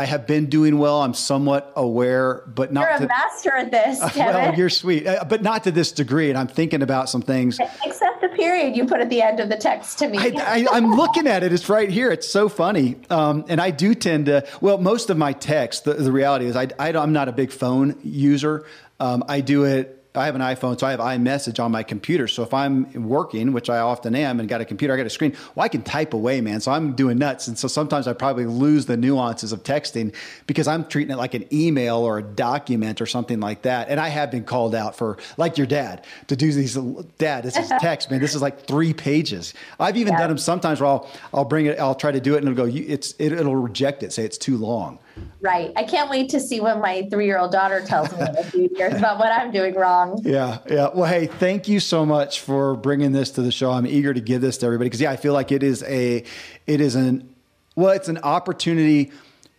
I have been doing well. I'm somewhat aware, but not. You're to, a master at this, (laughs) Kevin. well, you're sweet, uh, but not to this degree. And I'm thinking about some things. Except the period you put at the end of the text to me. I, am looking at it. It's right here. It's so funny. Um, and I do tend to. Well, most of my text. The, the reality is, I, I am not a big phone user. Um, I do it I have an iPhone, so I have iMessage on my computer. So if I'm working, which I often am, and got a computer, I got a screen, well, I can type away, man. So I'm doing nuts. And so sometimes I probably lose the nuances of texting because I'm treating it like an email or a document or something like that. And I have been called out for, like your dad, to do these, dad, this is (laughs) text, man. This is like three pages. I've even yeah. done them sometimes where I'll, I'll bring it, I'll try to do it and it'll go, it's, it, it'll reject it, say it's too long. Right. I can't wait to see what my three year old daughter tells me in a few years about what I'm doing wrong. Yeah. Yeah. Well, hey, thank you so much for bringing this to the show. I'm eager to give this to everybody because, yeah, I feel like it is a, it is an, well, it's an opportunity,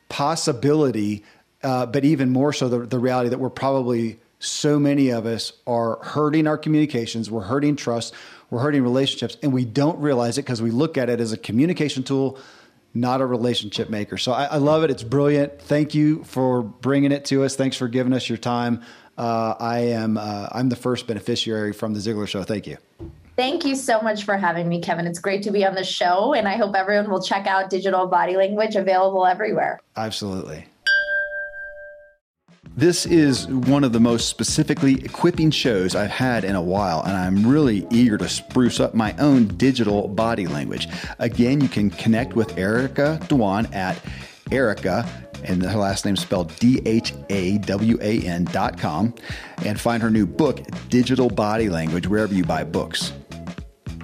possibility, uh, but even more so the, the reality that we're probably so many of us are hurting our communications, we're hurting trust, we're hurting relationships, and we don't realize it because we look at it as a communication tool not a relationship maker. So I, I, love it. It's brilliant. Thank you for bringing it to us. Thanks for giving us your time. Uh, I am uh, I'm the first beneficiary from the Ziglar Show. Thank you. Thank you so much for having me, Kevin. It's great to be on the show, and I hope everyone will check out Digital Body Language available everywhere. Absolutely. This is one of the most specifically equipping shows I've had in a while, and I'm really eager to spruce up my own digital body language. Again, you can connect with Erica Dhawan at Erica and her last name spelled D H A W A N dot com, and find her new book, Digital Body Language, wherever you buy books.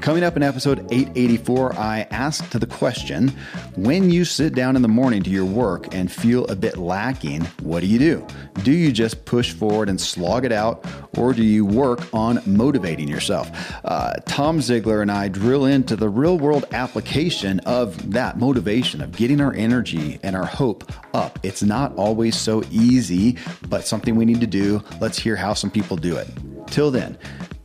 Coming up in episode 884, I asked the question when you sit down in the morning to your work and feel a bit lacking, what do you do? Do you just push forward and slog it out, or do you work on motivating yourself? Uh, Tom Ziglar and I drill into the real world application of that motivation, of getting our energy and our hope up. It's not always so easy, but something we need to do. Let's hear how some people do it. Till then,